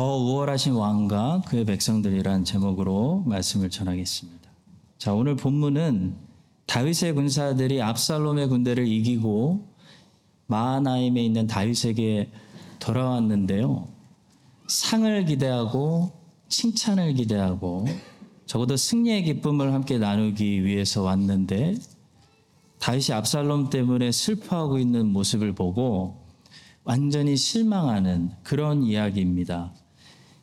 더 우월하신 왕과 그의 백성들이란 제목으로 말씀을 전하겠습니다. 자, 오늘 본문은 다윗의 군사들이 압살롬의 군대를 이기고 마하나임에 있는 다윗에게 돌아왔는데요. 상을 기대하고 칭찬을 기대하고 적어도 승리의 기쁨을 함께 나누기 위해서 왔는데 다윗이 압살롬 때문에 슬퍼하고 있는 모습을 보고 완전히 실망하는 그런 이야기입니다.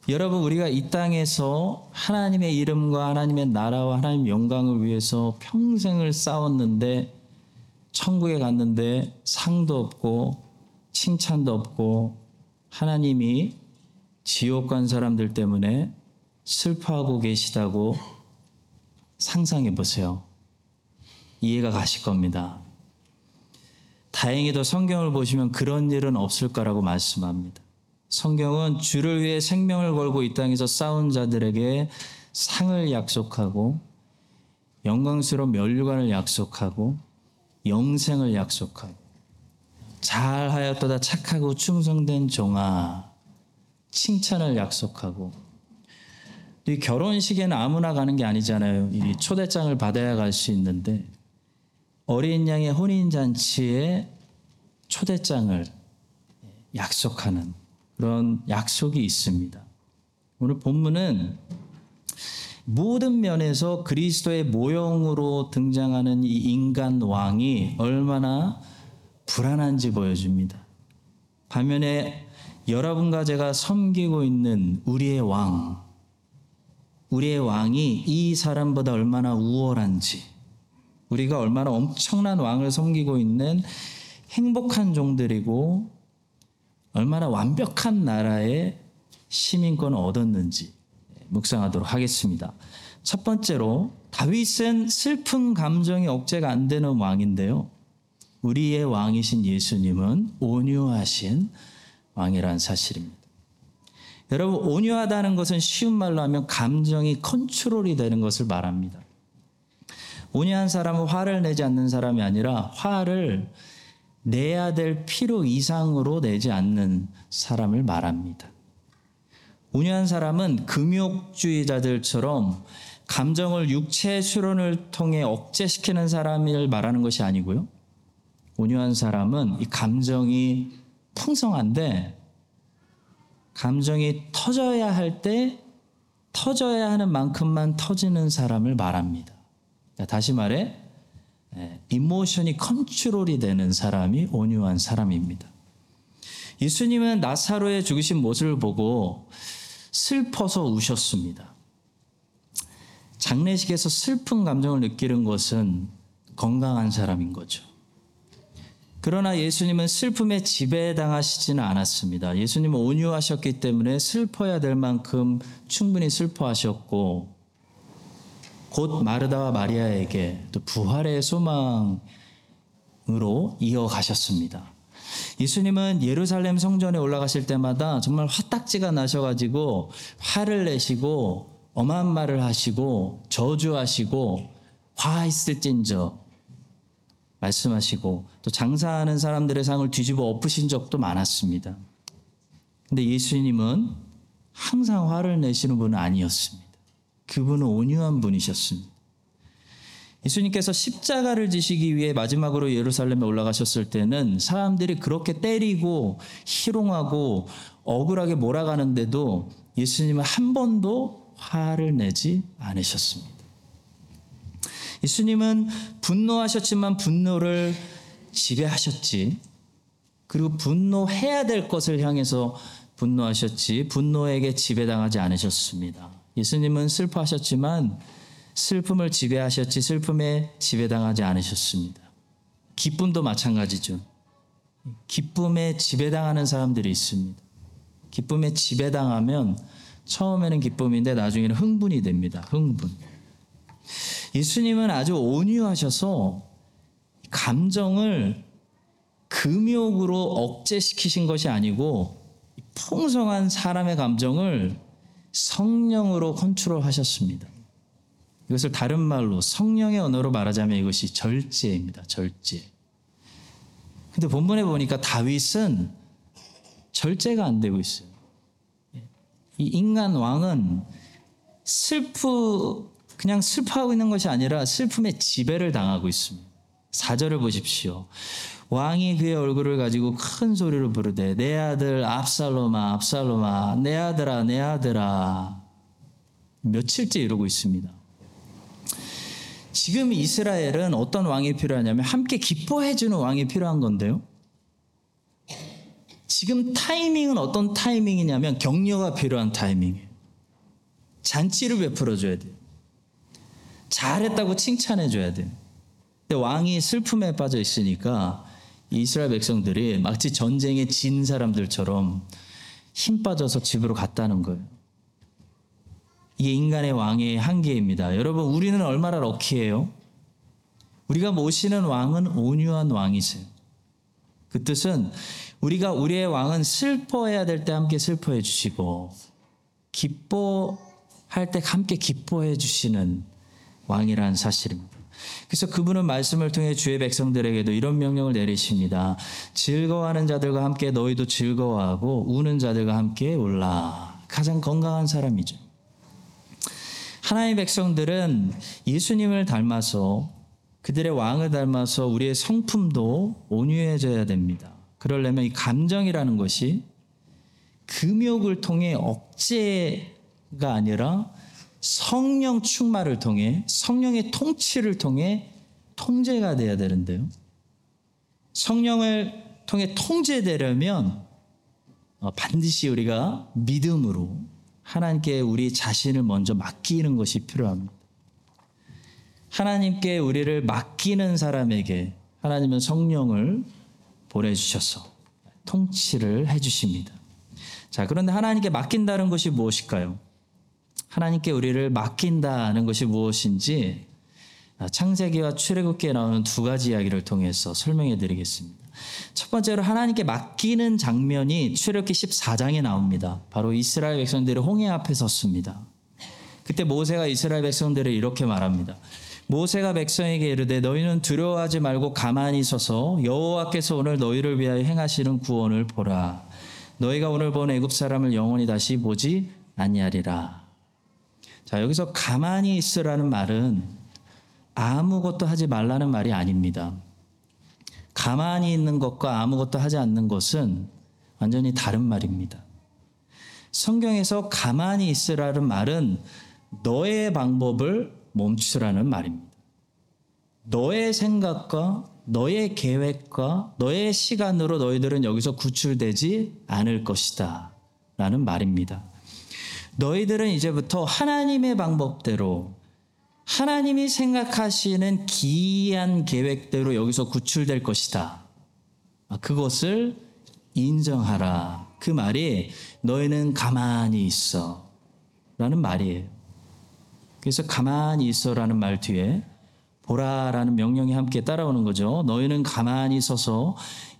여러분 우리가 이 땅에서 하나님의 이름과 하나님의 나라와 하나님 영광을 위해서 평생을 싸웠는데 천국에 갔는데 상도 없고 칭찬도 없고 하나님이 지옥 간 사람들 때문에 슬퍼하고 계시다고 상상해 보세요. 이해가 가실 겁니다. 다행히도 성경을 보시면 그런 일은 없을 거라고 말씀합니다. 성경은 주를 위해 생명을 걸고 이 땅에서 싸운 자들에게 상을 약속하고 영광스러운 멸류관을 약속하고 영생을 약속하고 잘하였도다 착하고 충성된 종아 칭찬을 약속하고 이 결혼식에는 아무나 가는 게 아니잖아요. 이 초대장을 받아야 갈 수 있는데 어린 양의 혼인 잔치에 초대장을 약속하는 그런 약속이 있습니다. 오늘 본문은 모든 면에서 그리스도의 모형으로 등장하는 이 인간 왕이 얼마나 불안한지 보여줍니다. 반면에 여러분과 제가 섬기고 있는 우리의 왕, 우리의 왕이 이 사람보다 얼마나 우월한지, 우리가 얼마나 엄청난 왕을 섬기고 있는 행복한 종들이고 얼마나 완벽한 나라의 시민권을 얻었는지 묵상하도록 하겠습니다. 첫 번째로 다윗은 슬픈 감정이 억제가 안 되는 왕인데요. 우리의 왕이신 예수님은 온유하신 왕이라는 사실입니다. 여러분 온유하다는 것은 쉬운 말로 하면 감정이 컨트롤이 되는 것을 말합니다. 온유한 사람은 화를 내지 않는 사람이 아니라 화를 내야 될 필요 이상으로 내지 않는 사람을 말합니다. 온유한 사람은 금욕주의자들처럼 감정을 육체 수련을 통해 억제시키는 사람을 말하는 것이 아니고요. 온유한 사람은 이 감정이 풍성한데 감정이 터져야 할 때 터져야 하는 만큼만 터지는 사람을 말합니다. 다시 말해 이모션이 컨트롤이 되는 사람이 온유한 사람입니다. 예수님은 나사로의 죽으신 모습을 보고 슬퍼서 우셨습니다. 장례식에서 슬픈 감정을 느끼는 것은 건강한 사람인 거죠. 그러나 예수님은 슬픔에 지배당하시지는 않았습니다. 예수님은 온유하셨기 때문에 슬퍼야 될 만큼 충분히 슬퍼하셨고 곧 마르다와 마리아에게 또 부활의 소망으로 이어가셨습니다. 예수님은 예루살렘 성전에 올라가실 때마다 정말 화딱지가 나셔가지고 화를 내시고 엄한 말을 하시고 저주하시고 화 있을진저 말씀하시고 또 장사하는 사람들의 상을 뒤집어 엎으신 적도 많았습니다. 근데 예수님은 항상 화를 내시는 분은 아니었습니다. 그분은 온유한 분이셨습니다. 예수님께서 십자가를 지시기 위해 마지막으로 예루살렘에 올라가셨을 때는 사람들이 그렇게 때리고 희롱하고 억울하게 몰아가는데도 예수님은 한 번도 화를 내지 않으셨습니다. 예수님은 분노하셨지만 분노를 지배하셨지. 그리고 분노해야 될 것을 향해서 분노하셨지. 분노에게 지배당하지 않으셨습니다. 예수님은 슬퍼하셨지만 슬픔을 지배하셨지 슬픔에 지배당하지 않으셨습니다. 기쁨도 마찬가지죠. 기쁨에 지배당하는 사람들이 있습니다. 기쁨에 지배당하면 처음에는 기쁨인데 나중에는 흥분이 됩니다. 흥분. 예수님은 아주 온유하셔서 감정을 금욕으로 억제시키신 것이 아니고 풍성한 사람의 감정을 성령으로 컨트롤 하셨습니다. 이것을 다른 말로 성령의 언어로 말하자면 이것이 절제입니다. 절제. 근데 본문에 보니까 다윗은 절제가 안 되고 있어요. 이 인간 왕은 슬프 그냥 슬퍼하고 있는 것이 아니라 슬픔의 지배를 당하고 있습니다. 사절을 보십시오. 왕이 그의 얼굴을 가지고 큰 소리로 부르되 내 아들 압살롬아 압살롬아 내 아들아 내 아들아 며칠째 이러고 있습니다. 지금 이스라엘은 어떤 왕이 필요하냐면 함께 기뻐해 주는 왕이 필요한 건데요. 지금 타이밍은 어떤 타이밍이냐면 격려가 필요한 타이밍이에요. 잔치를 베풀어 줘야 돼요. 잘했다고 칭찬해 줘야 돼요. 근데 왕이 슬픔에 빠져 있으니까 이스라엘 백성들이 마치 전쟁에 진 사람들처럼 힘 빠져서 집으로 갔다는 거예요. 이게 인간의 왕의 한계입니다. 여러분, 우리는 얼마나 럭키해요? 우리가 모시는 왕은 온유한 왕이세요. 그 뜻은 우리가 우리의 왕은 슬퍼해야 될 때 함께 슬퍼해 주시고 기뻐할 때 함께 기뻐해 주시는 왕이라는 사실입니다. 그래서 그분은 말씀을 통해 주의 백성들에게도 이런 명령을 내리십니다. 즐거워하는 자들과 함께 너희도 즐거워하고 우는 자들과 함께 울라. 가장 건강한 사람이죠. 하나님의 백성들은 예수님을 닮아서 그들의 왕을 닮아서 우리의 성품도 온유해져야 됩니다. 그러려면 이 감정이라는 것이 금욕을 통해 억제가 아니라 성령 충만을 통해 성령의 통치를 통해 통제가 돼야 되는데요. 성령을 통해 통제되려면 어, 반드시 우리가 믿음으로 하나님께 우리 자신을 먼저 맡기는 것이 필요합니다. 하나님께 우리를 맡기는 사람에게 하나님은 성령을 보내주셔서 통치를 해주십니다. 자, 그런데 하나님께 맡긴다는 것이 무엇일까요? 하나님께 우리를 맡긴다는 것이 무엇인지 창세기와 출애굽기에 나오는 두 가지 이야기를 통해서 설명해 드리겠습니다. 첫 번째로 하나님께 맡기는 장면이 출애굽기 14장에 나옵니다. 바로 이스라엘 백성들이 홍해 앞에 섰습니다. 그때 모세가 이스라엘 백성들을 이렇게 말합니다. 모세가 백성에게 이르되 너희는 두려워하지 말고 가만히 서서 여호와께서 오늘 너희를 위하여 행하시는 구원을 보라. 너희가 오늘 본 애굽 사람을 영원히 다시 보지 아니하리라. 자, 여기서 가만히 있으라는 말은 아무것도 하지 말라는 말이 아닙니다. 가만히 있는 것과 아무것도 하지 않는 것은 완전히 다른 말입니다. 성경에서 가만히 있으라는 말은 너의 방법을 멈추라는 말입니다. 너의 생각과 너의 계획과 너의 시간으로 너희들은 여기서 구출되지 않을 것이다. 라는 말입니다. 너희들은 이제부터 하나님의 방법대로 하나님이 생각하시는 기이한 계획대로 여기서 구출될 것이다. 그것을 인정하라. 그 말이 너희는 가만히 있어. 라는 말이에요. 그래서 가만히 있어라는 말 뒤에 보라라는 명령이 함께 따라오는 거죠. 너희는 가만히 서서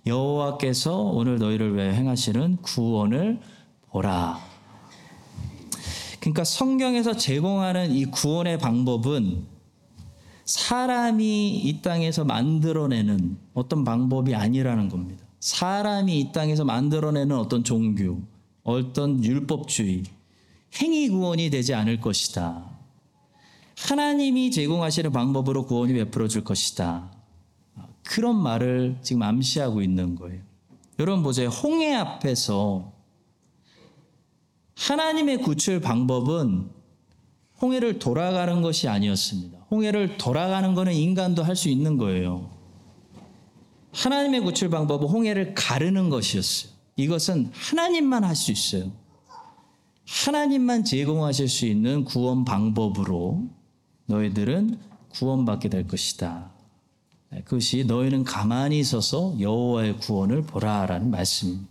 여호와께서 오늘 너희를 위해 행하시는 구원을 보라. 그러니까 성경에서 제공하는 이 구원의 방법은 사람이 이 땅에서 만들어내는 어떤 방법이 아니라는 겁니다. 사람이 이 땅에서 만들어내는 어떤 종교, 어떤 율법주의, 행위 구원이 되지 않을 것이다. 하나님이 제공하시는 방법으로 구원이 베풀어 줄 것이다. 그런 말을 지금 암시하고 있는 거예요. 여러분 보세요. 홍해 앞에서 하나님의 구출 방법은 홍해를 돌아가는 것이 아니었습니다. 홍해를 돌아가는 것은 인간도 할 수 있는 거예요. 하나님의 구출 방법은 홍해를 가르는 것이었어요. 이것은 하나님만 할 수 있어요. 하나님만 제공하실 수 있는 구원 방법으로 너희들은 구원받게 될 것이다. 네, 그것이 너희는 가만히 있어서 여호와의 구원을 보라라는 말씀입니다.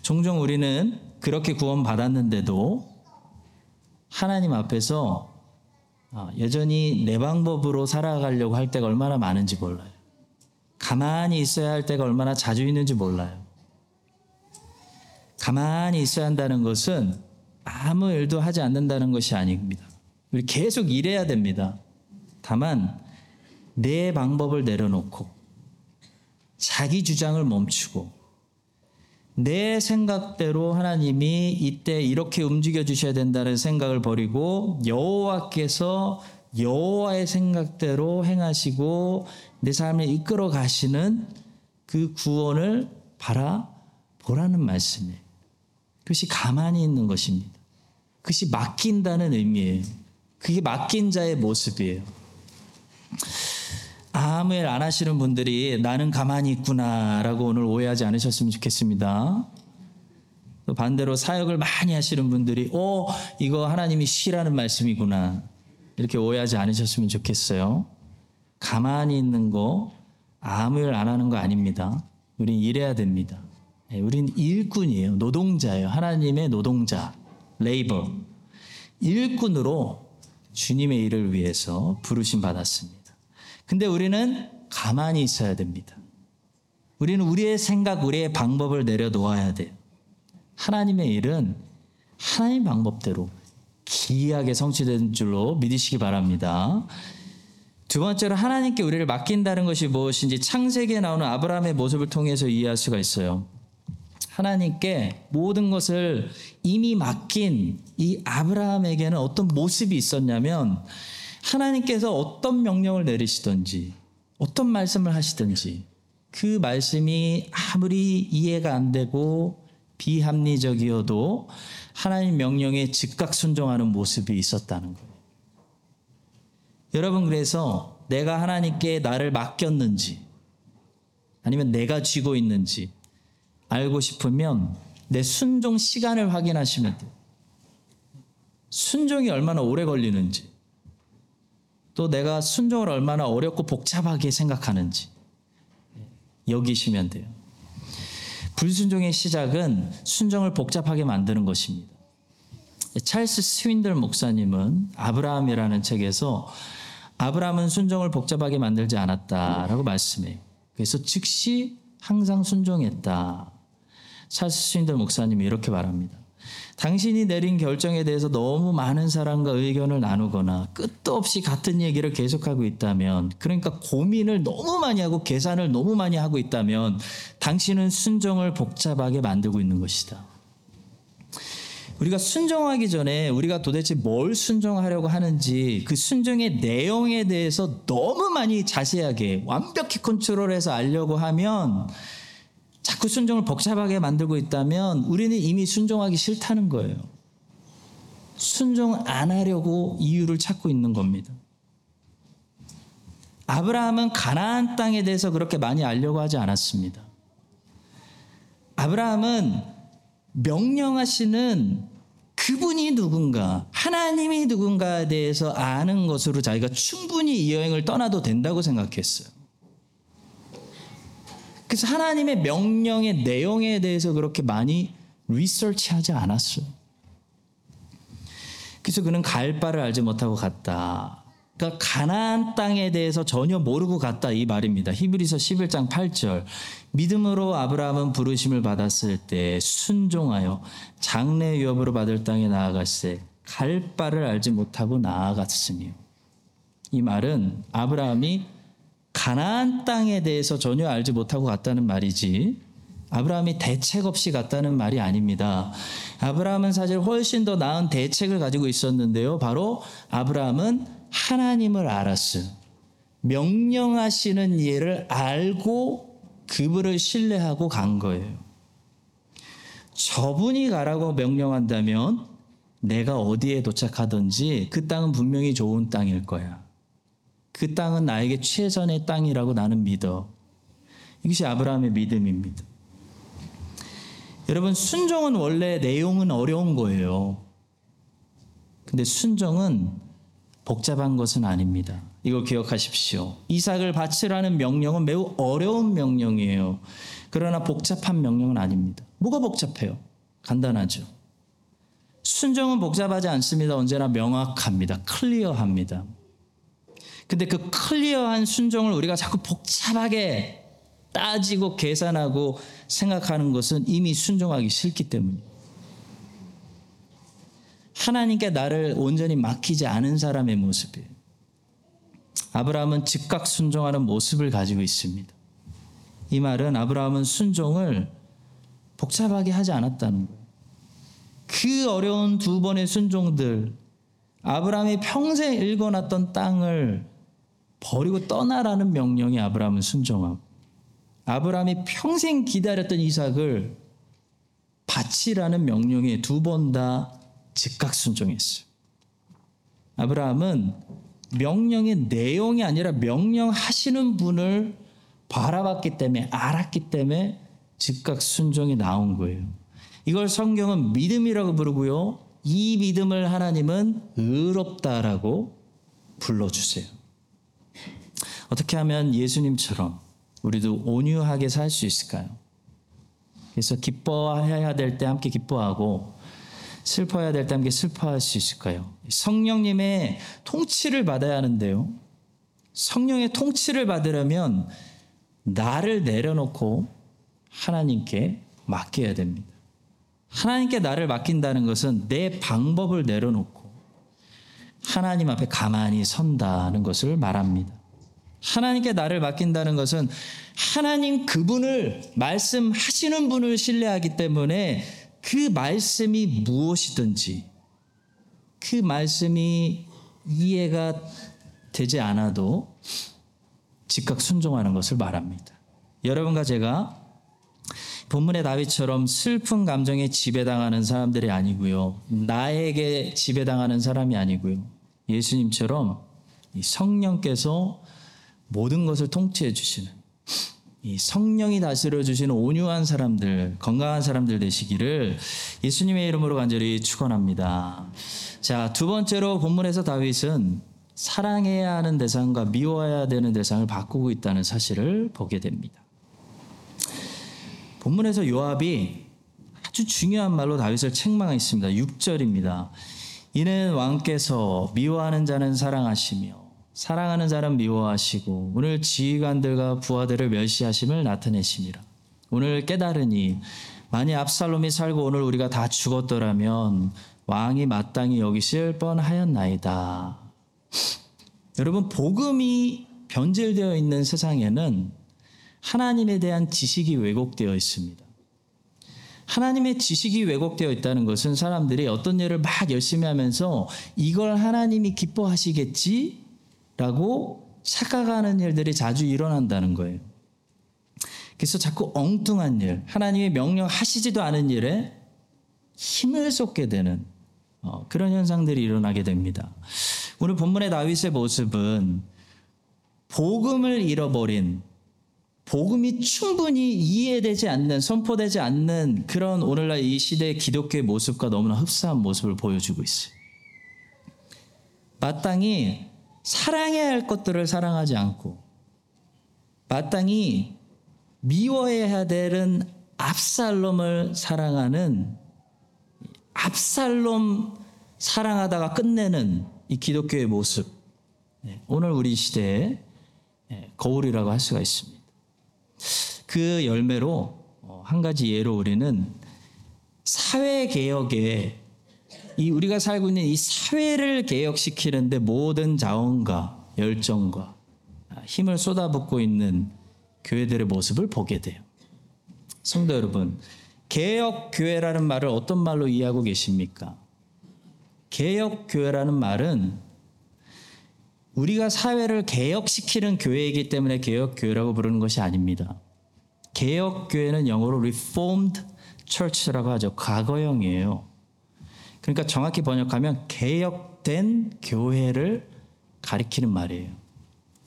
종종 우리는 그렇게 구원받았는데도 하나님 앞에서 아, 여전히 내 방법으로 살아가려고 할 때가 얼마나 많은지 몰라요. 가만히 있어야 할 때가 얼마나 자주 있는지 몰라요. 가만히 있어야 한다는 것은 아무 일도 하지 않는다는 것이 아닙니다. 계속 일해야 됩니다. 다만 내 방법을 내려놓고 자기 주장을 멈추고 내 생각대로 하나님이 이때 이렇게 움직여 주셔야 된다는 생각을 버리고 여호와께서 여호와의 생각대로 행하시고 내 삶을 이끌어 가시는 그 구원을 바라보라는 말씀이에요. 그것이 가만히 있는 것입니다. 그것이 맡긴다는 의미예요. 그게 맡긴 자의 모습이에요. 아무 일 안 하시는 분들이 나는 가만히 있구나라고 오늘 오해하지 않으셨으면 좋겠습니다. 또 반대로 사역을 많이 하시는 분들이 오 이거 하나님이 쉬라는 말씀이구나 이렇게 오해하지 않으셨으면 좋겠어요. 가만히 있는 거 아무 일 안 하는 거 아닙니다. 우린 일해야 됩니다. 네, 우린 일꾼이에요. 노동자예요. 하나님의 노동자, 레이버. 일꾼으로 주님의 일을 위해서 부르심 받았습니다. 근데 우리는 가만히 있어야 됩니다. 우리는 우리의 생각, 우리의 방법을 내려놓아야 돼요. 하나님의 일은 하나님 방법대로 기이하게 성취된 줄로 믿으시기 바랍니다. 두 번째로 하나님께 우리를 맡긴다는 것이 무엇인지 창세기에 나오는 아브라함의 모습을 통해서 이해할 수가 있어요. 하나님께 모든 것을 이미 맡긴 이 아브라함에게는 어떤 모습이 있었냐면 하나님께서 어떤 명령을 내리시든지 어떤 말씀을 하시든지 그 말씀이 아무리 이해가 안 되고 비합리적이어도 하나님 명령에 즉각 순종하는 모습이 있었다는 거예요. 여러분 그래서 내가 하나님께 나를 맡겼는지 아니면 내가 쥐고 있는지 알고 싶으면 내 순종 시간을 확인하시면 돼요. 순종이 얼마나 오래 걸리는지 또 내가 순종을 얼마나 어렵고 복잡하게 생각하는지 여기시면 돼요. 불순종의 시작은 순종을 복잡하게 만드는 것입니다. 찰스 스윈들 목사님은 아브라함이라는 책에서 아브라함은 순종을 복잡하게 만들지 않았다라고 말씀해요. 그래서 즉시 항상 순종했다. 찰스 스윈들 목사님이 이렇게 말합니다. 당신이 내린 결정에 대해서 너무 많은 사람과 의견을 나누거나 끝도 없이 같은 얘기를 계속하고 있다면, 그러니까 고민을 너무 많이 하고 계산을 너무 많이 하고 있다면, 당신은 순종을 복잡하게 만들고 있는 것이다. 우리가 순종하기 전에 우리가 도대체 뭘 순종하려고 하는지 그 순종의 내용에 대해서 너무 많이 자세하게 완벽히 컨트롤해서 알려고 하면 자꾸 순종을 복잡하게 만들고 있다면 우리는 이미 순종하기 싫다는 거예요. 순종 안 하려고 이유를 찾고 있는 겁니다. 아브라함은 가나안 땅에 대해서 그렇게 많이 알려고 하지 않았습니다. 아브라함은 명령하시는 그분이 누군가, 하나님이 누군가에 대해서 아는 것으로 자기가 충분히 이 여행을 떠나도 된다고 생각했어요. 그래서 하나님의 명령의 내용에 대해서 그렇게 많이 리서치하지 않았어요. 그래서 그는 갈 바를 알지 못하고 갔다. 그러니까 가나안 땅에 대해서 전혀 모르고 갔다 이 말입니다. 히브리서 11장 8절. 믿음으로 아브라함은 부르심을 받았을 때 순종하여 장래 위협으로 받을 땅에 나아갔을 갈 바를 알지 못하고 나아갔으며. 이 말은 아브라함이 가나안 땅에 대해서 전혀 알지 못하고 갔다는 말이지 아브라함이 대책 없이 갔다는 말이 아닙니다. 아브라함은 사실 훨씬 더 나은 대책을 가지고 있었는데요. 바로 아브라함은 하나님을 알았어요. 명령하시는 예를 알고 그분을 신뢰하고 간 거예요. 저분이 가라고 명령한다면 내가 어디에 도착하든지 그 땅은 분명히 좋은 땅일 거야. 그 땅은 나에게 최선의 땅이라고 나는 믿어. 이것이 아브라함의 믿음입니다. 여러분, 순종은 원래 내용은 어려운 거예요. 근데 순종은 복잡한 것은 아닙니다. 이걸 기억하십시오. 이삭을 바치라는 명령은 매우 어려운 명령이에요. 그러나 복잡한 명령은 아닙니다. 뭐가 복잡해요? 간단하죠. 순종은 복잡하지 않습니다. 언제나 명확합니다. 클리어합니다. 근데 그 클리어한 순종을 우리가 자꾸 복잡하게 따지고 계산하고 생각하는 것은 이미 순종하기 싫기 때문이에요. 하나님께 나를 온전히 맡기지 않은 사람의 모습이에요. 아브라함은 즉각 순종하는 모습을 가지고 있습니다. 이 말은 아브라함은 순종을 복잡하게 하지 않았다는 거예요. 그 어려운 두 번의 순종들, 아브라함이 평생 일궈놨던 땅을 버리고 떠나라는 명령에 아브라함은 순종하고, 아브라함이 평생 기다렸던 이삭을 바치라는 명령에 두 번 다 즉각 순종했어요. 아브라함은 명령의 내용이 아니라 명령하시는 분을 바라봤기 때문에 알았기 때문에 즉각 순종이 나온 거예요. 이걸 성경은 믿음이라고 부르고요. 이 믿음을 하나님은 의롭다라고 불러주세요. 어떻게 하면 예수님처럼 우리도 온유하게 살 수 있을까요? 그래서 기뻐해야 될 때 함께 기뻐하고 슬퍼해야 될 때 함께 슬퍼할 수 있을까요? 성령님의 통치를 받아야 하는데요. 성령의 통치를 받으려면 나를 내려놓고 하나님께 맡겨야 됩니다. 하나님께 나를 맡긴다는 것은 내 방법을 내려놓고 하나님 앞에 가만히 선다는 것을 말합니다. 하나님께 나를 맡긴다는 것은 하나님 그분을 말씀하시는 분을 신뢰하기 때문에 그 말씀이 무엇이든지 그 말씀이 이해가 되지 않아도 즉각 순종하는 것을 말합니다. 여러분과 제가 본문의 다윗처럼 슬픈 감정에 지배당하는 사람들이 아니고요. 나에게 지배당하는 사람이 아니고요. 예수님처럼 성령께서 모든 것을 통치해 주시는 이 성령이 다스려 주시는 온유한 사람들, 건강한 사람들 되시기를 예수님의 이름으로 간절히 축원합니다. 자, 두 번째로 본문에서 다윗은 사랑해야 하는 대상과 미워해야 되는 대상을 바꾸고 있다는 사실을 보게 됩니다. 본문에서 요압이 아주 중요한 말로 다윗을 책망했습니다. 6절입니다. 이는 왕께서 미워하는 자는 사랑하시며 사랑하는 자는 미워하시고 오늘 지휘관들과 부하들을 멸시하심을 나타내심이라. 오늘 깨달으니 만약 압살롬이 살고 오늘 우리가 다 죽었더라면 왕이 마땅히 여기실 뻔하였나이다. 여러분 복음이 변질되어 있는 세상에는 하나님에 대한 지식이 왜곡되어 있습니다. 하나님의 지식이 왜곡되어 있다는 것은 사람들이 어떤 일을 막 열심히 하면서 이걸 하나님이 기뻐하시겠지? 라고 착각하는 일들이 자주 일어난다는 거예요. 그래서 자꾸 엉뚱한 일, 하나님이 명령하시지도 않은 일에 힘을 쏟게 되는 어, 그런 현상들이 일어나게 됩니다. 오늘 본문의 다윗의 모습은 복음을 잃어버린 복음이 충분히 이해되지 않는 선포되지 않는 그런 오늘날 이 시대의 기독교의 모습과 너무나 흡사한 모습을 보여주고 있어요. 마땅히 사랑해야 할 것들을 사랑하지 않고 마땅히 미워해야 되는 압살롬을 사랑하는 압살롬 사랑하다가 끝내는 이 기독교의 모습. 네, 오늘 우리 시대의 네, 거울이라고 할 수가 있습니다. 그 열매로 어, 한 가지 예로 우리는 사회 개혁에 이 우리가 살고 있는 이 사회를 개혁시키는데 모든 자원과 열정과 힘을 쏟아붓고 있는 교회들의 모습을 보게 돼요. 성도 여러분, 개혁 교회라는 말을 어떤 말로 이해하고 계십니까? 개혁 교회라는 말은 우리가 사회를 개혁시키는 교회이기 때문에 개혁 교회라고 부르는 것이 아닙니다. 개혁 교회는 영어로 reformed church라고 하죠. 과거형이에요. 그러니까 정확히 번역하면 개혁된 교회를 가리키는 말이에요.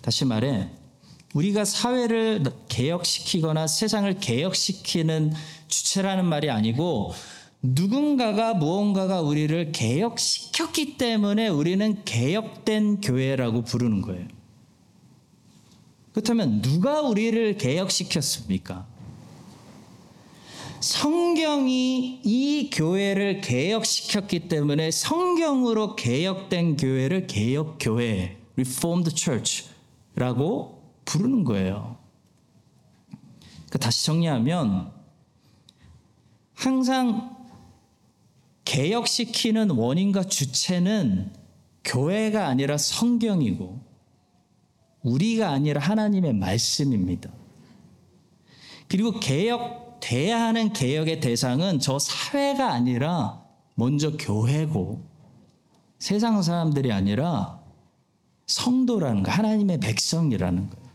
다시 말해 우리가 사회를 개혁시키거나 세상을 개혁시키는 주체라는 말이 아니고 누군가가 무언가가 우리를 개혁시켰기 때문에 우리는 개혁된 교회라고 부르는 거예요. 그렇다면 누가 우리를 개혁시켰습니까? 성경이 이 교회를 개혁시켰기 때문에 성경으로 개혁된 교회를 개혁교회, Reformed Church라고 부르는 거예요. 그러니까 다시 정리하면 항상 개혁시키는 원인과 주체는 교회가 아니라 성경이고 우리가 아니라 하나님의 말씀입니다. 그리고 개혁 돼야 하는 개혁의 대상은 저 사회가 아니라 먼저 교회고 세상 사람들이 아니라 성도라는 거, 하나님의 백성이라는 거예요.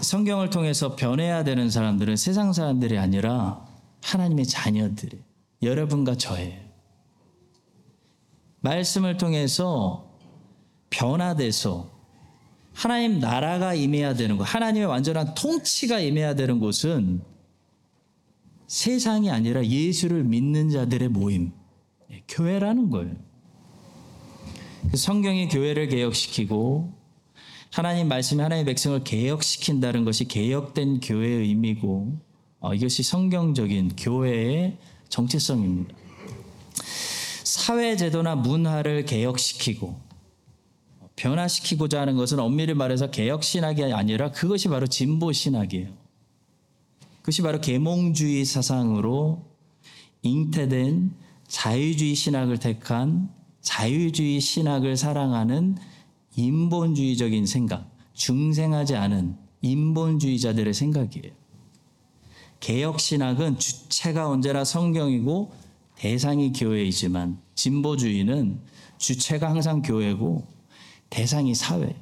성경을 통해서 변해야 되는 사람들은 세상 사람들이 아니라 하나님의 자녀들이 여러분과 저예요. 말씀을 통해서 변화돼서 하나님 나라가 임해야 되는 곳, 하나님의 완전한 통치가 임해야 되는 곳은 세상이 아니라 예수를 믿는 자들의 모임, 예, 교회라는 거예요. 성경이 교회를 개혁시키고 하나님 말씀이 하나님의 백성을 개혁시킨다는 것이 개혁된 교회의 의미고 어, 이것이 성경적인 교회의 정체성입니다. 사회 제도나 문화를 개혁시키고 변화시키고자 하는 것은 엄밀히 말해서 개혁 신학이 아니라 그것이 바로 진보 신학이에요. 그것이 바로 계몽주의 사상으로 잉태된 자유주의 신학을 택한 자유주의 신학을 사랑하는 인본주의적인 생각, 중생하지 않은 인본주의자들의 생각이에요. 개혁 신학은 주체가 언제나 성경이고 대상이 교회이지만 진보주의는 주체가 항상 교회고 대상이 사회.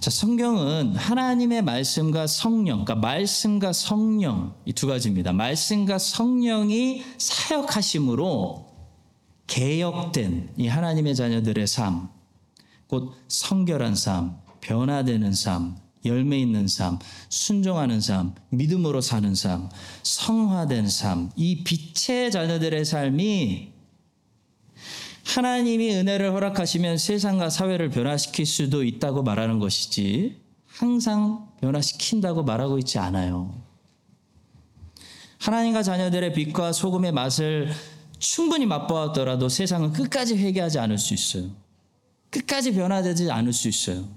자, 성경은 하나님의 말씀과 성령, 그러니까 말씀과 성령 이 두 가지입니다. 말씀과 성령이 사역하심으로 개혁된 이 하나님의 자녀들의 삶, 곧 성결한 삶, 변화되는 삶, 열매 있는 삶, 순종하는 삶, 믿음으로 사는 삶, 성화된 삶, 이 빛의 자녀들의 삶이 하나님이 은혜를 허락하시면 세상과 사회를 변화시킬 수도 있다고 말하는 것이지 항상 변화시킨다고 말하고 있지 않아요. 하나님과 자녀들의 빛과 소금의 맛을 충분히 맛보았더라도 세상은 끝까지 회개하지 않을 수 있어요. 끝까지 변화되지 않을 수 있어요.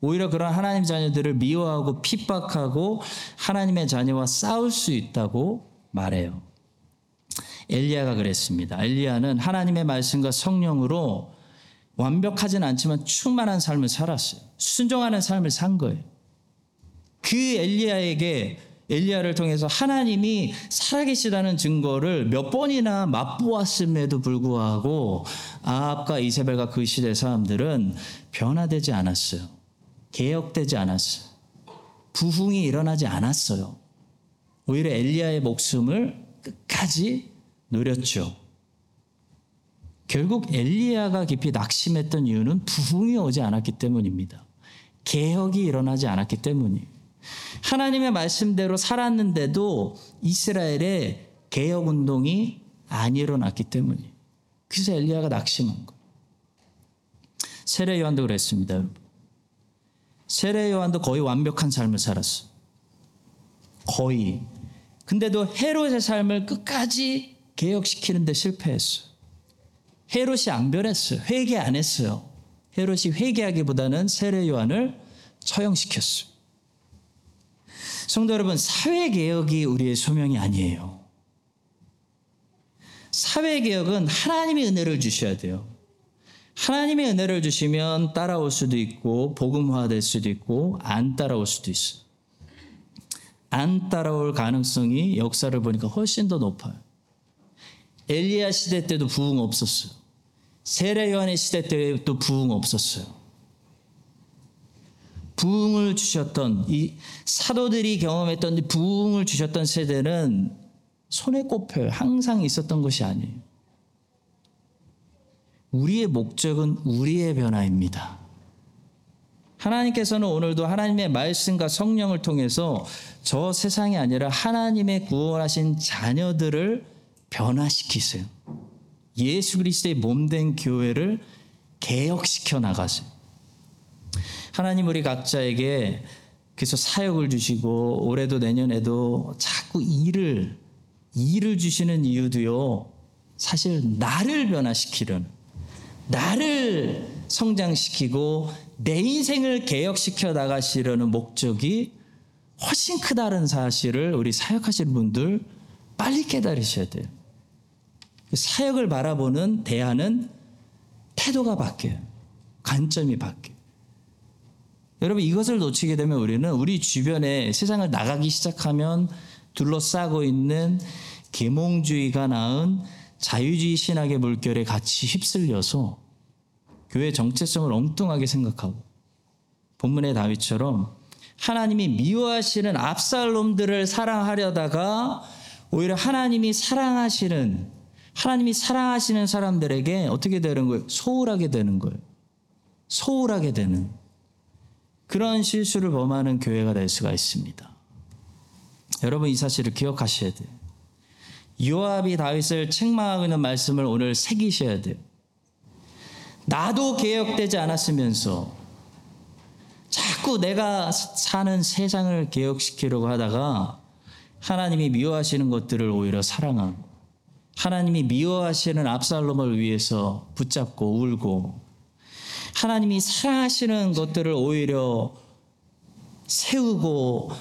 오히려 그런 하나님 자녀들을 미워하고 핍박하고 하나님의 자녀와 싸울 수 있다고 말해요. 엘리야가 그랬습니다. 엘리야는 하나님의 말씀과 성령으로 완벽하진 않지만 충만한 삶을 살았어요. 순종하는 삶을 산 거예요. 그 엘리야에게 엘리야를 통해서 하나님이 살아계시다는 증거를 몇 번이나 맛보았음에도 불구하고 아합과 이세벨과 그 시대 사람들은 변화되지 않았어요. 개혁되지 않았어요. 부흥이 일어나지 않았어요. 오히려 엘리야의 목숨을 끝까지 누렸죠. 결국 엘리야가 깊이 낙심했던 이유는 부흥이 오지 않았기 때문입니다. 개혁이 일어나지 않았기 때문이에요. 하나님의 말씀대로 살았는데도 이스라엘의 개혁 운동이 안 일어났기 때문이에요. 그래서 엘리야가 낙심한 거예요. 세례 요한도 그랬습니다. 세례 요한도 거의 완벽한 삶을 살았어. 거의. 근데도 헤롯의 삶을 끝까지 개혁시키는데 실패했어. 헤롯이 안 변했어요. 회개 안 했어요. 헤롯이 회개하기보다는 세례 요한을 처형시켰어요. 성도 여러분, 사회 개혁이 우리의 소명이 아니에요. 사회 개혁은 하나님의 은혜를 주셔야 돼요. 하나님의 은혜를 주시면 따라올 수도 있고 복음화될 수도 있고 안 따라올 수도 있어요. 안 따라올 가능성이 역사를 보니까 훨씬 더 높아요. 엘리야 시대 때도 부흥 없었어요. 세례 요한의 시대 때도 부흥 없었어요. 부흥을 주셨던 이 사도들이 경험했던 부흥을 주셨던 세대는 손에 꼽혀요. 항상 있었던 것이 아니에요. 우리의 목적은 우리의 변화입니다. 하나님께서는 오늘도 하나님의 말씀과 성령을 통해서 저 세상이 아니라 하나님의 구원하신 자녀들을 변화시키세요. 예수 그리스도의 몸된 교회를 개혁시켜 나가세요. 하나님 우리 각자에게 그래서 사역을 주시고 올해도 내년에도 자꾸 일을 일을 주시는 이유도요. 사실 나를 변화시키려는 나를 성장시키고 내 인생을 개혁시켜 나가시려는 목적이 훨씬 크다는 사실을 우리 사역하시는 분들 빨리 깨달으셔야 돼요. 사역을 바라보는 대하는 태도가 바뀌어요. 관점이 바뀌어요. 여러분 이것을 놓치게 되면 우리는 우리 주변에 세상을 나가기 시작하면 둘러싸고 있는 계몽주의가 낳은 자유주의 신학의 물결에 같이 휩쓸려서 교회 정체성을 엉뚱하게 생각하고 본문의 다윗처럼 하나님이 미워하시는 압살롬들을 사랑하려다가 오히려 하나님이 사랑하시는 하나님이 사랑하시는 사람들에게 어떻게 되는 거예요? 소홀하게 되는 거예요. 소홀하게 되는 그런 실수를 범하는 교회가 될 수가 있습니다. 여러분 이 사실을 기억하셔야 돼요. 요압이 다윗을 책망하고 있는 말씀을 오늘 새기셔야 돼요. 나도 개혁되지 않았으면서 자꾸 내가 사는 세상을 개혁시키려고 하다가 하나님이 미워하시는 것들을 오히려 사랑하고 하나님이 미워하시는 압살롬을 위해서 붙잡고 울고 하나님이 사랑하시는 것들을 오히려 세우고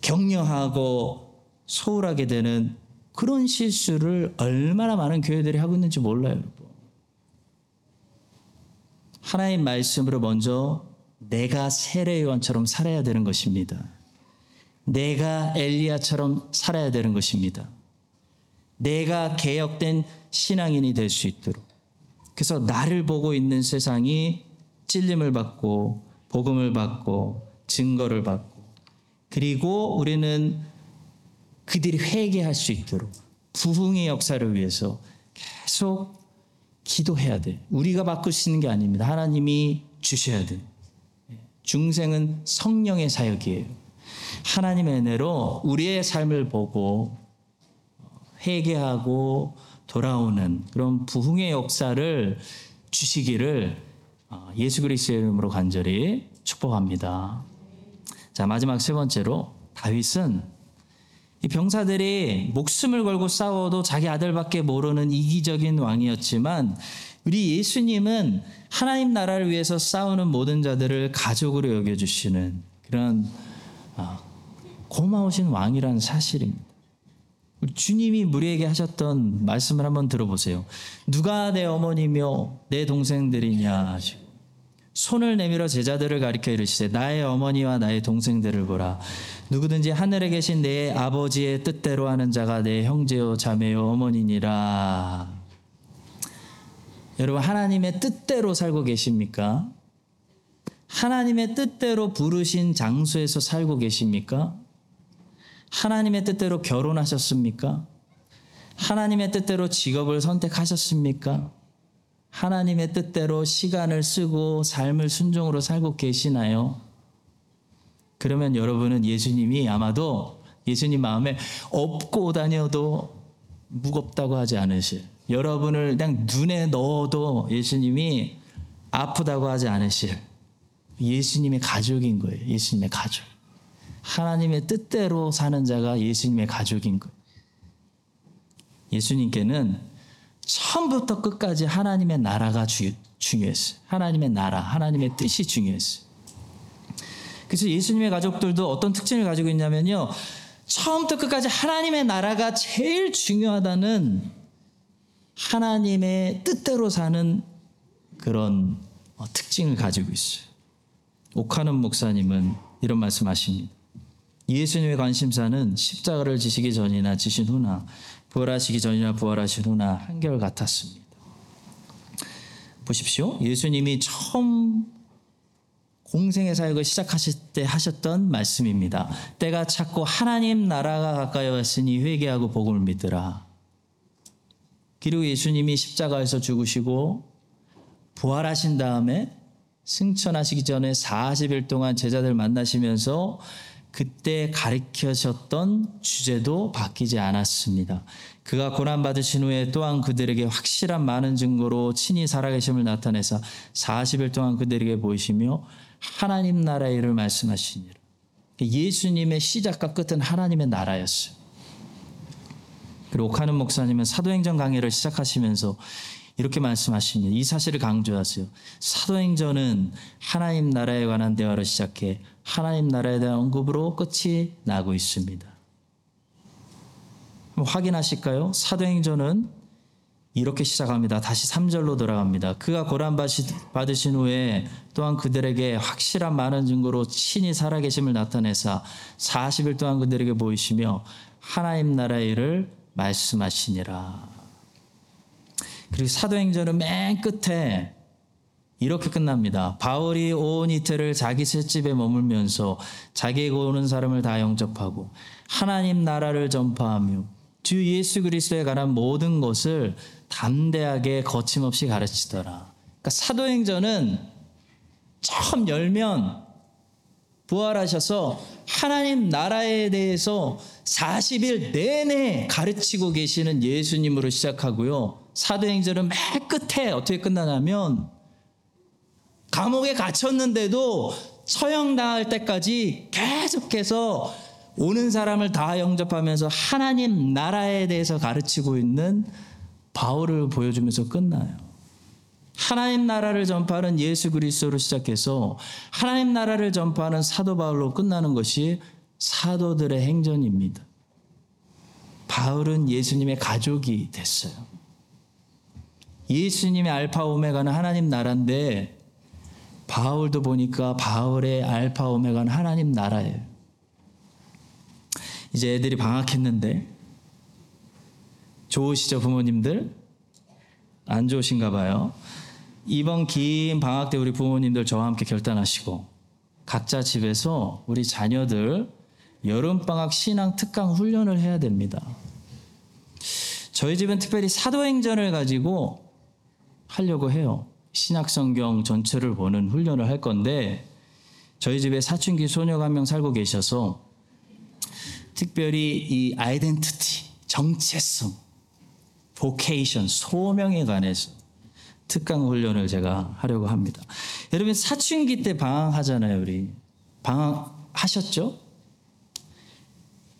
격려하고 소홀하게 되는 그런 실수를 얼마나 많은 교회들이 하고 있는지 몰라요, 여러분. 하나님 말씀으로 먼저 내가 세례요한처럼 살아야 되는 것입니다. 내가 엘리야처럼 살아야 되는 것입니다. 내가 개혁된 신앙인이 될 수 있도록. 그래서 나를 보고 있는 세상이 찔림을 받고 복음을 받고 증거를 받고 그리고 우리는 그들이 회개할 수 있도록 부흥의 역사를 위해서 계속 기도해야 돼. 우리가 있는 게 아닙니다. 하나님이 주셔야 돼. 중생은 성령의 사역이에요. 하나님의 은혜로 우리의 삶을 보고 회개하고 돌아오는 그런 부흥의 역사를 주시기를 어, 예수 그리스도의 이름으로 간절히 축복합니다. 자, 마지막 세 번째로 다윗은 이 병사들이 목숨을 걸고 싸워도 자기 아들밖에 모르는 이기적인 왕이었지만 우리 예수님은 하나님 나라를 위해서 싸우는 모든 자들을 가족으로 여겨주시는 그런 아, 고마우신 왕이라는 사실입니다. 주님이 우리에게 하셨던 말씀을 한번 들어보세요. 누가 내 어머니며 내 동생들이냐 손을 내밀어 제자들을 가리켜 이르시되 나의 어머니와 나의 동생들을 보라. 누구든지 하늘에 계신 내 아버지의 뜻대로 하는 자가 내 형제요 자매요 어머니니라. 여러분 하나님의 뜻대로 살고 계십니까? 하나님의 뜻대로 부르신 장소에서 살고 계십니까? 하나님의 뜻대로 결혼하셨습니까? 하나님의 뜻대로 직업을 선택하셨습니까? 하나님의 뜻대로 시간을 쓰고 삶을 순종으로 살고 계시나요? 그러면 여러분은 예수님이 아마도 예수님 마음에 업고 다녀도 무겁다고 하지 않으실. 여러분을 그냥 눈에 넣어도 예수님이 아프다고 하지 않으실. 예수님의 가족인 거예요. 예수님의 가족. 하나님의 뜻대로 사는 자가 예수님의 가족인 거예요. 예수님께는 처음부터 끝까지 하나님의 나라가 주, 중요했어요. 하나님의 나라, 하나님의 뜻이 중요했어요. 그래서 예수님의 가족들도 어떤 특징을 가지고 있냐면요. 처음부터 끝까지 하나님의 나라가 제일 중요하다는 하나님의 뜻대로 사는 그런 어, 특징을 가지고 있어요. 옥하는 목사님은 이런 말씀 하십니다. 예수님의 관심사는 십자가를 지시기 전이나 지신 후나 부활하시기 전이나 부활하신 후나 한결 같았습니다. 보십시오. 예수님이 처음 공생의 사역을 시작하실 때 하셨던 말씀입니다. 때가 찼고 하나님 나라가 가까이 왔으니 회개하고 복음을 믿으라. 그리고 예수님이 십자가에서 죽으시고 부활하신 다음에 승천하시기 전에 40일 동안 제자들 만나시면서 그때 가르쳐셨던 주제도 바뀌지 않았습니다. 그가 고난받으신 후에 또한 그들에게 확실한 많은 증거로 친히 살아계심을 나타내사 40일 동안 그들에게 보이시며 하나님 나라의 일을 말씀하시니라. 예수님의 시작과 끝은 하나님의 나라였어요. 그리고 옥하는 목사님은 사도행전 강의를 시작하시면서 이렇게 말씀하십니다. 이 사실을 강조하세요. 사도행전은 하나님 나라에 관한 대화로 시작해 하나님 나라에 대한 언급으로 끝이 나고 있습니다. 확인하실까요? 사도행전은 이렇게 시작합니다. 다시 3절로 돌아갑니다. 그가 고난 받으신 후에 또한 그들에게 확실한 많은 증거로 친히 살아계심을 나타내사 40일 동안 그들에게 보이시며 하나님 나라의 일을 말씀하시니라. 그리고 사도행전은 맨 끝에 이렇게 끝납니다. 바울이 온 이틀을 자기 셋집에 머물면서 자기에게 오는 사람을 다 영접하고 하나님 나라를 전파하며 주 예수 그리스도에 관한 모든 것을 담대하게 거침없이 가르치더라. 그러니까 사도행전은 처음 열면 부활하셔서 하나님 나라에 대해서 40일 내내 가르치고 계시는 예수님으로 시작하고요. 사도행전은 맨 끝에 어떻게 끝나냐면 감옥에 갇혔는데도 처형당할 때까지 계속해서 오는 사람을 다 영접하면서 하나님 나라에 대해서 가르치고 있는 바울을 보여주면서 끝나요. 하나님 나라를 전파하는 예수 그리스도로 시작해서 하나님 나라를 전파하는 사도 바울로 끝나는 것이 사도들의 행전입니다. 바울은 예수님의 가족이 됐어요. 예수님의 알파 오메가는 하나님 나라인데 바울도 보니까 바울의 알파 오메가는 하나님 나라예요. 이제 애들이 방학했는데 좋으시죠 부모님들? 안 좋으신가 봐요. 이번 긴 방학 때 우리 부모님들 저와 함께 결단하시고 각자 집에서 우리 자녀들 여름방학 신앙 특강 훈련을 해야 됩니다. 저희 집은 특별히 사도행전을 가지고 하려고 해요. 신약성경 전체를 보는 훈련을 할 건데 저희 집에 사춘기 소녀가 한 명 살고 계셔서 특별히 이 아이덴티티, 정체성, 보케이션, 소명에 관해서 특강 훈련을 제가 하려고 합니다. 여러분 사춘기 때 방황하잖아요, 우리. 방황하셨죠?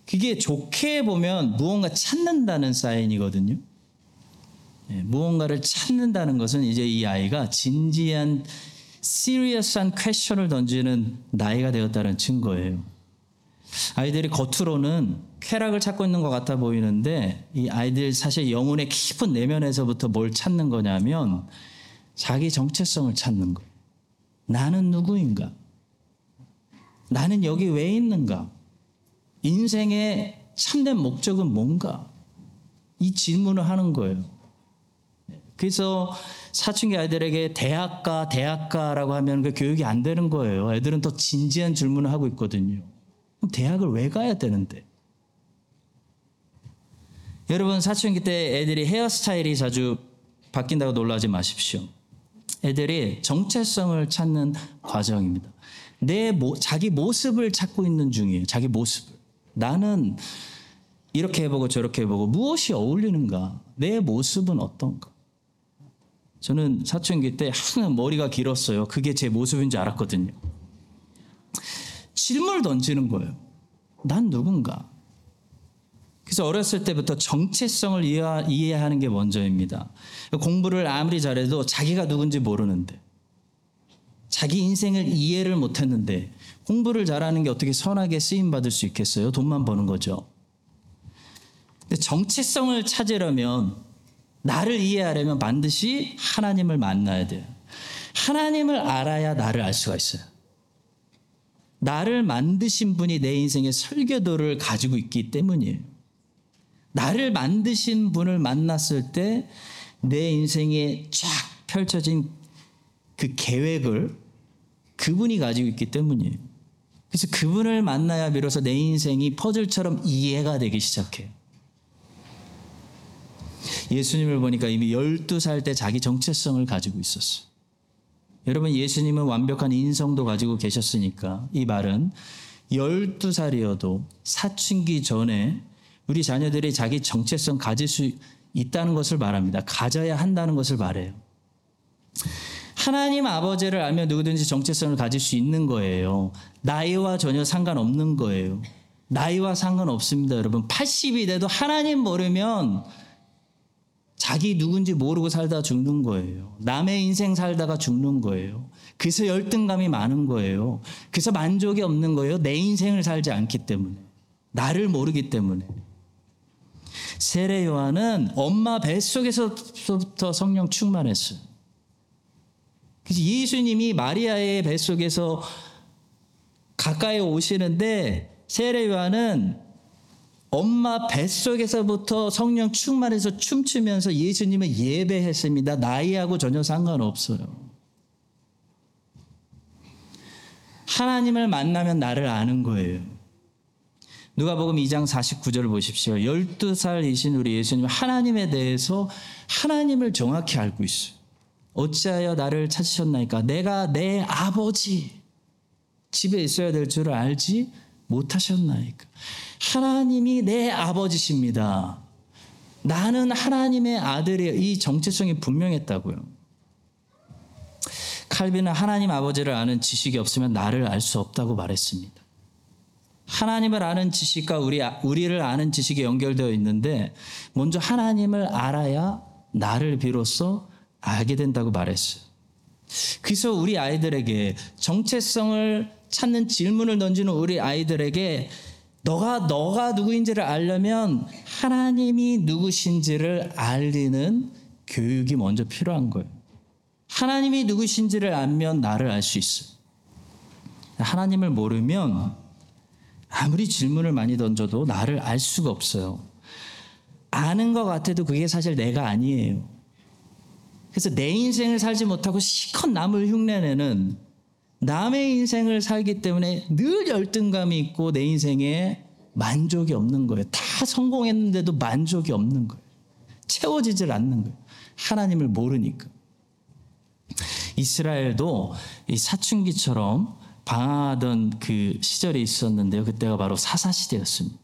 그게 좋게 보면 무언가 찾는다는 사인이거든요. 네, 무언가를 찾는다는 것은 이제 이 아이가 진지한 시리어스한 퀘션을 던지는 나이가 되었다는 증거예요. 아이들이 겉으로는 쾌락을 찾고 있는 것 같아 보이는데 이 아이들 사실 영혼의 깊은 내면에서부터 뭘 찾는 거냐면 자기 정체성을 찾는 거예요. 나는 누구인가? 나는 여기 왜 있는가? 인생의 참된 목적은 뭔가? 이 질문을 하는 거예요. 그래서 사춘기 아이들에게 대학가, 대학가라고 하면 그 교육이 안 되는 거예요. 애들은 더 진지한 질문을 하고 있거든요. 그럼 대학을 왜 가야 되는데? 여러분 사춘기 때 애들이 헤어스타일이 자주 바뀐다고 놀라지 마십시오. 애들이 정체성을 찾는 과정입니다. 내 모, 자기 모습을 찾고 있는 중이에요. 자기 모습을. 나는 이렇게 해보고 저렇게 해보고 무엇이 어울리는가? 내 모습은 어떤가? 저는 사춘기 때 항상 머리가 길었어요. 그게 제 모습인 줄 알았거든요. 질문을 던지는 거예요. 난 누군가? 그래서 어렸을 때부터 정체성을 이해하는 게 먼저입니다. 공부를 아무리 잘해도 자기가 누군지 모르는데, 자기 인생을 이해를 못했는데, 공부를 잘하는 게 어떻게 선하게 쓰임 받을 수 있겠어요? 돈만 버는 거죠. 근데 정체성을 찾으려면, 나를 이해하려면 반드시 하나님을 만나야 돼요. 하나님을 알아야 나를 알 수가 있어요. 나를 만드신 분이 내 인생의 설계도를 가지고 있기 때문이에요. 나를 만드신 분을 만났을 때 내 인생에 쫙 펼쳐진 그 계획을 그분이 가지고 있기 때문이에요. 그래서 그분을 만나야 비로소 내 인생이 퍼즐처럼 이해가 되기 시작해요. 예수님을 보니까 이미 12살 때 자기 정체성을 가지고 있었어요. 여러분 예수님은 완벽한 인성도 가지고 계셨으니까 이 말은 12살이어도 사춘기 전에 우리 자녀들이 자기 정체성 가질 수 있다는 것을 말합니다. 가져야 한다는 것을 말해요. 하나님 아버지를 알면 누구든지 정체성을 가질 수 있는 거예요. 나이와 전혀 상관없는 거예요. 나이와 상관없습니다, 여러분. 80이 돼도 하나님 모르면 자기 누군지 모르고 살다 죽는 거예요. 남의 인생 살다가 죽는 거예요. 그래서 열등감이 많은 거예요. 그래서 만족이 없는 거예요. 내 인생을 살지 않기 때문에. 나를 모르기 때문에. 세례 요한은 엄마 뱃속에서부터 성령 충만했어요. 예수님이 마리아의 뱃속에서 가까이 오시는데 세례 요한은 엄마 뱃속에서부터 성령 충만해서 춤추면서 예수님을 예배했습니다. 나이하고 전혀 상관없어요. 하나님을 만나면 나를 아는 거예요. 누가복음 2장 49절을 보십시오. 12살이신 우리 예수님 하나님에 대해서 하나님을 정확히 알고 있어요. 어찌하여 나를 찾으셨나이까? 내가 내 아버지 집에 있어야 될 줄을 알지 못하셨나이까? 하나님이 내 아버지십니다. 나는 하나님의 아들이 이 정체성이 분명했다고요. 칼빈은 하나님 아버지를 아는 지식이 없으면 나를 알 수 없다고 말했습니다. 하나님을 아는 지식과 우리, 우리를 아는 지식이 연결되어 있는데 먼저 하나님을 알아야 나를 비로소 알게 된다고 말했어요. 그래서 우리 아이들에게 정체성을 찾는 질문을 던지는 우리 아이들에게 너가 너가 누구인지를 알려면 하나님이 누구신지를 알리는 교육이 먼저 필요한 거예요. 하나님이 누구신지를 알면 나를 알 수 있어요. 하나님을 모르면 아무리 질문을 많이 던져도 나를 알 수가 없어요. 아는 것 같아도 그게 사실 내가 아니에요. 그래서 내 인생을 살지 못하고 시컷 남을 흉내내는 남의 인생을 살기 때문에 늘 열등감이 있고 내 인생에 만족이 없는 거예요. 다 성공했는데도 만족이 없는 거예요. 채워지질 않는 거예요. 하나님을 모르니까. 이스라엘도 이 사춘기처럼 방황하던 그 시절이 있었는데요. 그때가 바로 사사 시대였습니다.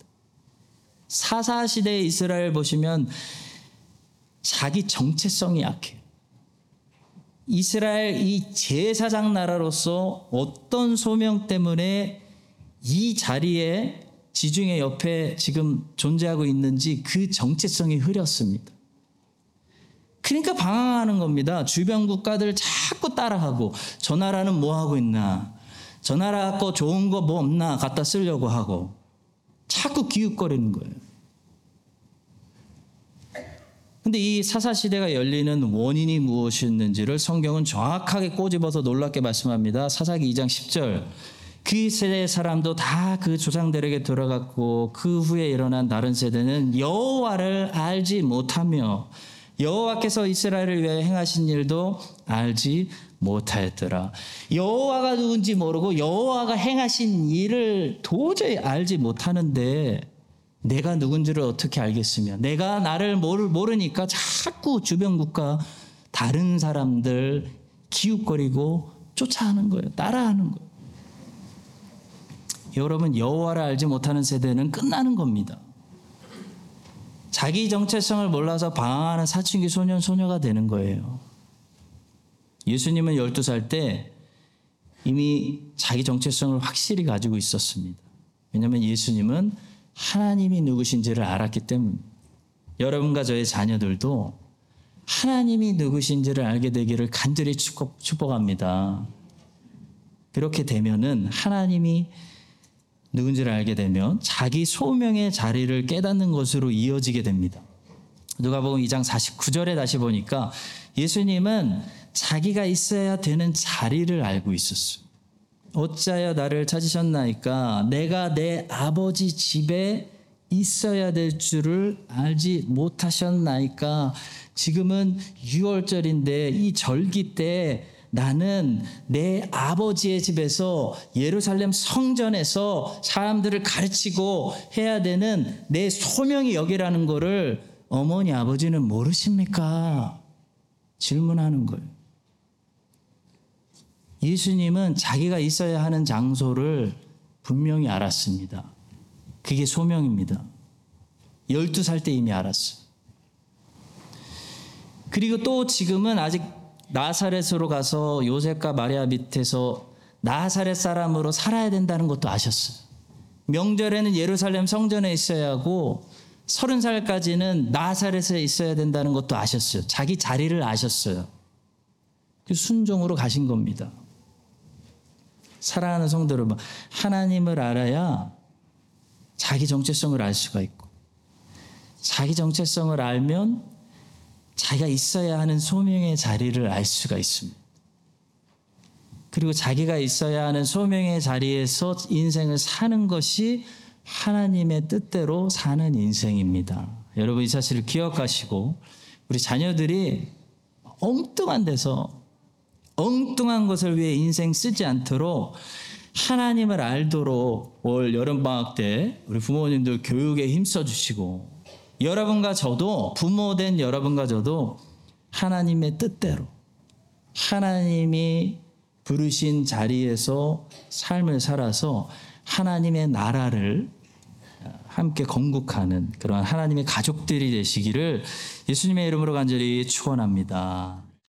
사사 시대의 이스라엘 보시면 자기 정체성이 약해요. 이스라엘 이 제사장 나라로서 어떤 소명 때문에 이 자리에 지중해 옆에 지금 존재하고 있는지 그 정체성이 흐렸습니다. 그러니까 방황하는 겁니다. 주변 국가들 자꾸 따라하고 저 나라는 뭐 하고 있나? 저 나라 거 좋은 거 뭐 없나? 갖다 쓰려고 하고 자꾸 기웃거리는 거예요. 근데 이 사사시대가 열리는 원인이 무엇이었는지를 성경은 정확하게 꼬집어서 놀랍게 말씀합니다. 사사기 2장 10절. 그 세대 사람도 다 그 조상들에게 돌아갔고 그 후에 일어난 다른 세대는 여호와를 알지 못하며 여호와께서 이스라엘을 위하여 행하신 일도 알지 못하였더라. 여호와가 누군지 모르고 여호와가 행하신 일을 도저히 알지 못하는데 내가 누군지를 어떻게 알겠으며 내가 나를 모르니까 자꾸 주변 국가 다른 사람들 기웃거리고 쫓아하는 거예요. 따라하는 거예요. 여러분 여호와를 알지 못하는 세대는 끝나는 겁니다. 자기 정체성을 몰라서 방황하는 사춘기 소년 소녀가 되는 거예요. 예수님은 12살 때 이미 자기 정체성을 확실히 가지고 있었습니다. 왜냐하면 예수님은 하나님이 누구신지를 알았기 때문. 여러분과 저의 자녀들도 하나님이 누구신지를 알게 되기를 간절히 축복, 축복합니다. 그렇게 되면은 하나님이 누군지를 알게 되면 자기 소명의 자리를 깨닫는 것으로 이어지게 됩니다. 누가복음 2장 49절에 다시 보니까 예수님은 자기가 있어야 되는 자리를 알고 있었어요. 어찌하여 나를 찾으셨나이까 내가 내 아버지 집에 있어야 될 줄을 알지 못하셨나이까 지금은 6월절인데 이 절기 때 나는 내 아버지의 집에서 예루살렘 성전에서 사람들을 가르치고 해야 되는 내 소명이 여기라는 거를 어머니 아버지는 모르십니까? 질문하는 거예요. 예수님은 자기가 있어야 하는 장소를 분명히 알았습니다. 그게 소명입니다. 12살 때 이미 알았어요. 그리고 또 지금은 아직 나사렛으로 가서 요셉과 마리아 밑에서 나사렛 사람으로 살아야 된다는 것도 아셨어요. 명절에는 예루살렘 성전에 있어야 하고 서른 살까지는 나사렛에 있어야 된다는 것도 아셨어요. 자기 자리를 아셨어요. 그 순종으로 가신 겁니다. 사랑하는 성도 여러분, 하나님을 알아야 자기 정체성을 알 수가 있고 자기 정체성을 알면 자기가 있어야 하는 소명의 자리를 알 수가 있습니다. 그리고 자기가 있어야 하는 소명의 자리에서 인생을 사는 것이 하나님의 뜻대로 사는 인생입니다. 여러분 이 사실을 기억하시고 우리 자녀들이 엉뚱한 데서 엉뚱한 것을 위해 인생 쓰지 않도록 하나님을 알도록 올 여름방학 때 우리 부모님들 교육에 힘써 주시고 여러분과 저도 부모된 여러분과 저도 하나님의 뜻대로 하나님이 부르신 자리에서 삶을 살아서 하나님의 나라를 함께 건국하는 그런 하나님의 가족들이 되시기를 예수님의 이름으로 간절히 축원합니다.